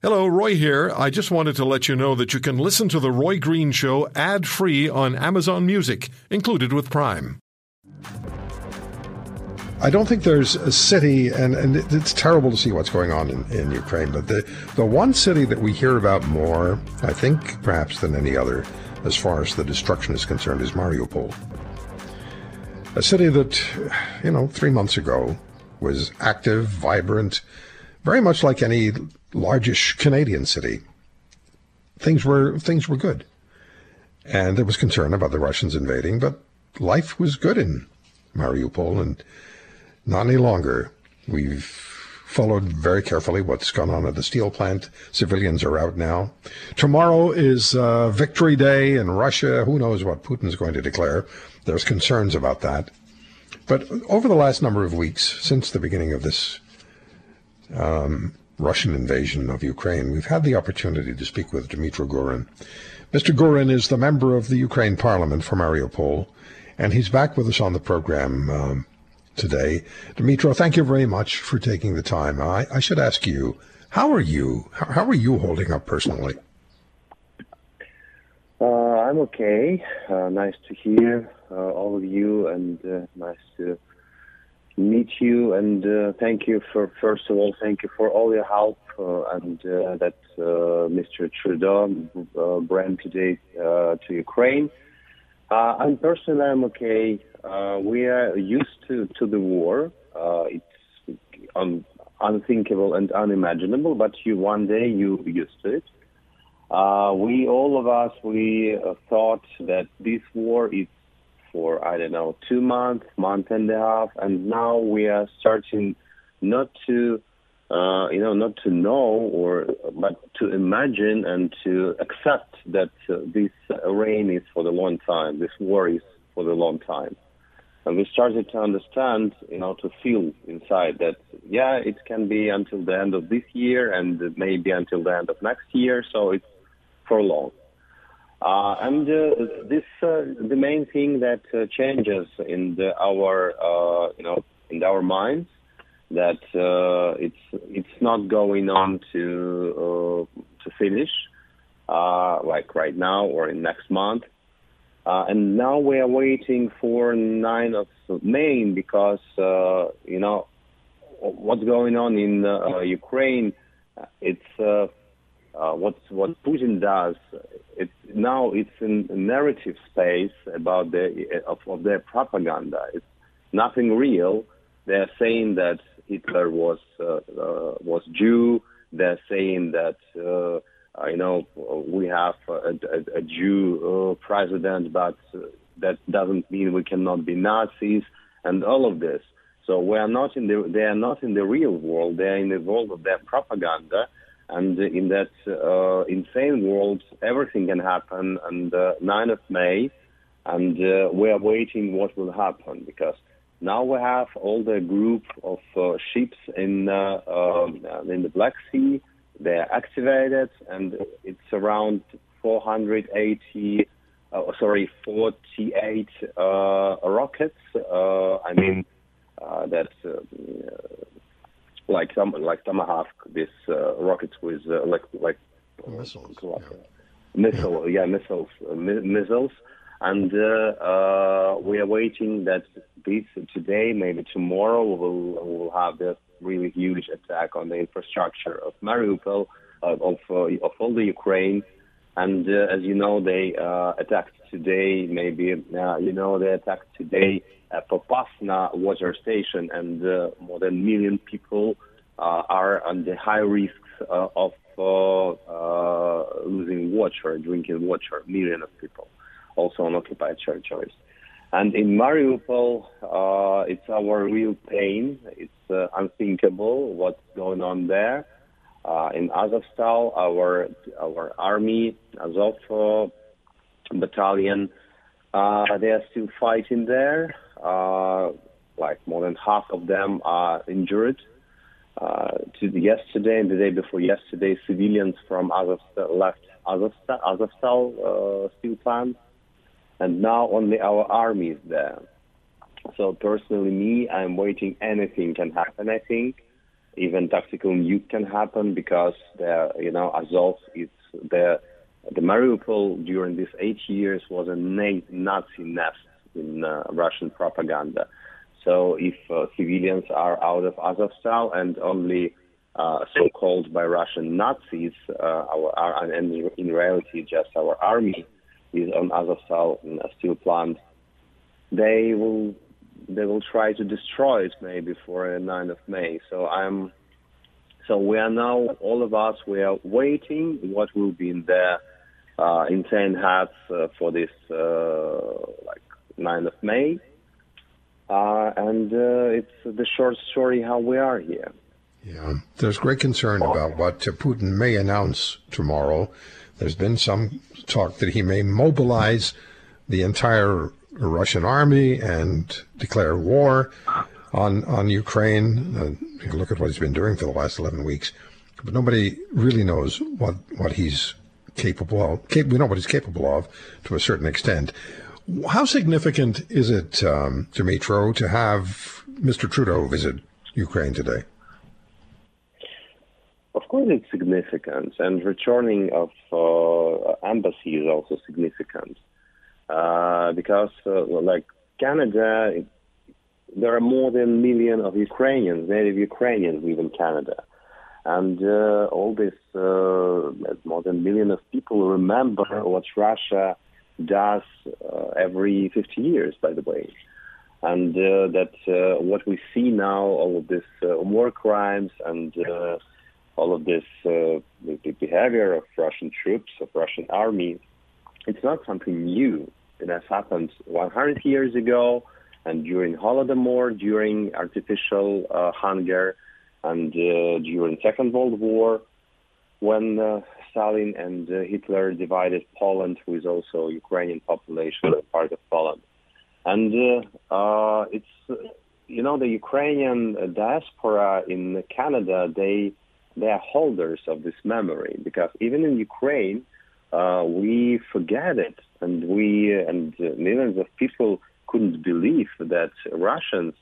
Hello, Roy here. I just wanted to let you know that you can listen to The Roy Green Show ad free on Amazon Music, included with Prime. I don't think there's a city, and, and it's terrible to see what's going on in, in Ukraine, but the, the one city that we hear about more, I think perhaps than any other, as far as the destruction is concerned, is Mariupol. A city that, you know, three months ago was active, vibrant, very much like any largish Canadian city. Things were things were good, and there was concern about the Russians invading, but life was good in Mariupol, and not any longer. We've followed very carefully what's gone on at the steel plant. Civilians are out now. Tomorrow is uh, Victory Day in Russia. Who knows what Putin's going to declare? There's concerns about that. But over the last number of weeks, since the beginning of this um, Russian invasion of Ukraine, we've had the opportunity to speak with Dmytro Gurin. Mr. Gurin is the member of the Ukraine Parliament for Mariupol, and he's back with us on the program um, today. Dmytro, thank you very much for taking the time. I, I should ask you, how are you? How, how are you holding up personally? Uh, I'm okay. Uh, nice to hear uh, all of you, and uh, nice to meet you and uh, thank you for first of all thank you for all your help uh, and uh, that uh, Mr. Trudeau uh, brought today uh, to Ukraine. I'm personally I'm okay. we are used to, to the war. it's un- unthinkable and unimaginable, but you one day you used to it. we all of us we thought that this war is for I don't know two months, month and a half, and now we are starting not to uh, you know not to know or but to imagine and to accept that uh, this rain is for the long time, this war is for the long time. And we started to understand, you know, to feel inside that, yeah, it can be until the end of this year and maybe until the end of next year. So it's for long. Uh, and uh, this, uh, the main thing that uh, changes in the, our, uh, you know, in our minds, that uh, it's it's not going on to to finish, like right now or in next month. and now we are waiting for 9 of May because, you know, what's going on in Ukraine, it's uh, what what Putin does, now it's in a narrative space about the of, of, their propaganda. It's nothing real. They're saying that Hitler was uh, uh, was Jew. They're saying that uh, you know we have a, a, a Jew uh, president, but that doesn't mean we cannot be Nazis and all of this. So we are not in the they are not in the real world. They are in the world of their propaganda and in that uh, insane world, everything can happen. And uh, 9th of May, and uh, we are waiting what will happen because now we have all the group of uh, ships in uh, um, in the Black Sea. They are activated, and it's around 480. Uh, sorry, 48 rockets. I mean, that's like some like Tomahawk, this uh, rockets with uh, like like missiles, uh, yeah. missile, yeah, missiles, uh, mi- missiles, and uh, uh, we are waiting that this today, maybe tomorrow, we will we will have this really huge attack on the infrastructure of Mariupol, of of all the Ukraine. And uh, as you know, they uh, attacked today. Maybe uh, you know they attacked today uh, Popasna water station, and uh, more than a million people uh, are the high risks uh, of losing water, drinking water, million of people, also on occupied territories. And in Mariupol, it's our real pain. It's unthinkable what's going on there. In Azovstal, our our army, Azov battalion, uh, they are still fighting there. Uh, like more than half of them are injured. Uh, to the yesterday and the day before yesterday, civilians from Azovstal left Azovstal, Azovstal uh, steel plant, and now only our army is there. So personally, me, I'm waiting. Anything can happen. I think even tactical nuke can happen because the you know Azov is the the Mariupol during these eight years was a Nazi nest in uh, Russian propaganda. So if uh, civilians are out of Azovstal and only uh, so-called by Russian Nazis, uh, our, our, and in reality just our army is on Azovstal steel plant, they will they will try to destroy it maybe for a 9th of May. So I'm so we are now all of us we are waiting what will be in their uh, insane hats uh, for this uh, like 9th of May. Uh, and uh, it's the short story how we are here. Yeah, there's great concern about what Putin may announce tomorrow. There's been some talk that he may mobilize the entire Russian army and declare war on on Ukraine. Uh, look at what he's been doing for the last 11 weeks, but nobody really knows what what he's capable of. We know what he's capable of to a certain extent. How significant is it, um, Dmytro, to have Mr. Trudeau visit Ukraine today? Of course, it's significant, and returning of uh, embassy is also significant uh, because, uh, like Canada, there are more than a million of Ukrainians, native Ukrainians, live in Canada, and uh, all this uh, more than a million of people remember what Russia does uh, every 50 years, by the way. And uh, that uh, what we see now, all of this war crimes and all of this the behavior of Russian troops, of Russian army, it's not something new. It has happened 100 years ago, and during Holodomor, during artificial uh, hunger, and uh, during Second World War, when uh, Stalin and uh, Hitler divided Poland, who is also Ukrainian population, part of Poland. And uh, uh, it's, you know, the Ukrainian diaspora in Canada, they, they are holders of this memory because even in Ukraine, uh, we forget it. And we, and millions of people couldn't believe that Russians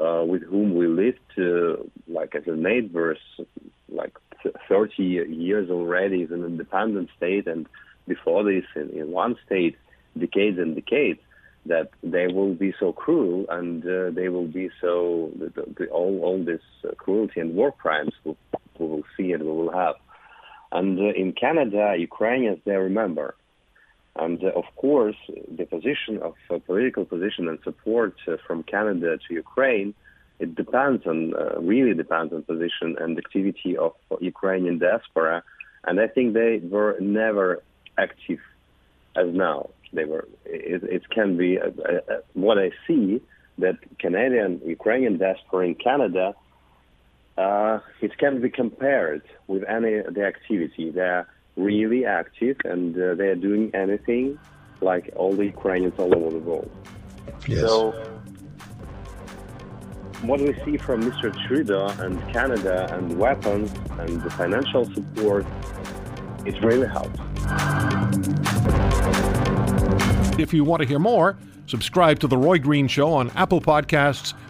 uh, with whom we lived uh, like as a neighbors like 30 years already as an independent state and before this in, in one state decades and decades that they will be so cruel and uh, they will be so the, the, all all this cruelty and war crimes we, we, will see and we will have and uh, in Canada Ukrainians they remember and uh, of course the position of uh, political position and support uh, from Canada to Ukraine it depends on uh, really depends on position and activity of Ukrainian diaspora, and I think they were never active as now. They were. It, it can be uh, what I see that Canadian Ukrainian diaspora in Canada. Uh, it can be compared with any the activity. They are really active and uh, they are doing anything like all the Ukrainians all over the world. Yes. So what we see from Mr. Trudeau and Canada and weapons and the financial support, it really helps. If you want to hear more, subscribe to The Roy Green Show on Apple Podcasts,